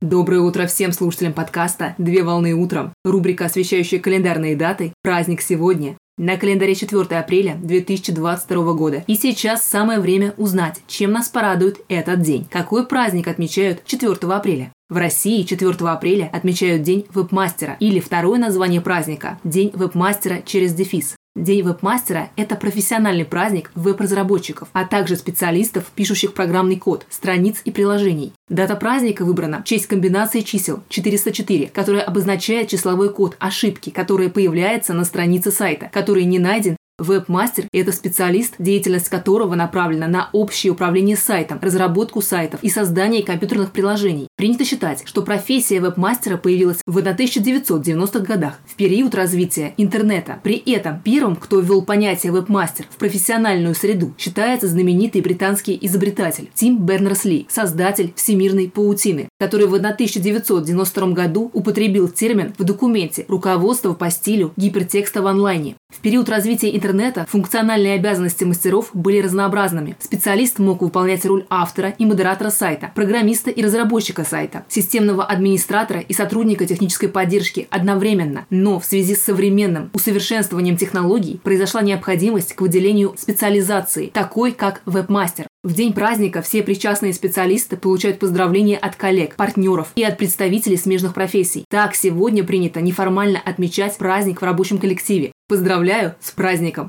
Доброе утро всем слушателям подкаста «Две волны утром». Рубрика, освещающая календарные даты. Праздник сегодня. На календаре 4 апреля 2022 года. И сейчас самое время узнать, чем нас порадует этот день. Какой праздник отмечают 4 апреля? В России 4 апреля отмечают День веб-мастера или второе название праздника – День веб-мастера через дефис. День веб-мастера – это профессиональный праздник веб-разработчиков, а также специалистов, пишущих программный код, страниц и приложений. Дата праздника выбрана в честь комбинации чисел 404, которая обозначает числовой код ошибки, которая появляется на странице сайта, который не найден Веб-мастер – это специалист, деятельность которого направлена на общее управление сайтом, разработку сайтов и создание компьютерных приложений. Принято считать, что профессия веб-мастера появилась в 1990-х годах, в период развития интернета. При этом первым, кто ввел понятие веб-мастер в профессиональную среду, считается знаменитый британский изобретатель Тим Бернерс-Ли, создатель всемирной паутины, который в 1992 году употребил термин в документе «Руководство по стилю гипертекста в онлайне». В период развития интернета функциональные обязанности мастеров были разнообразными. Специалист мог выполнять роль автора и модератора сайта, программиста и разработчика сайта, системного администратора и сотрудника технической поддержки одновременно. Но в связи с современным усовершенствованием технологий произошла необходимость к выделению специализации, такой как веб-мастер. В день праздника все причастные специалисты получают поздравления от коллег, партнеров и от представителей смежных профессий. Так сегодня принято неформально отмечать праздник в рабочем коллективе. Поздравляю с праздником!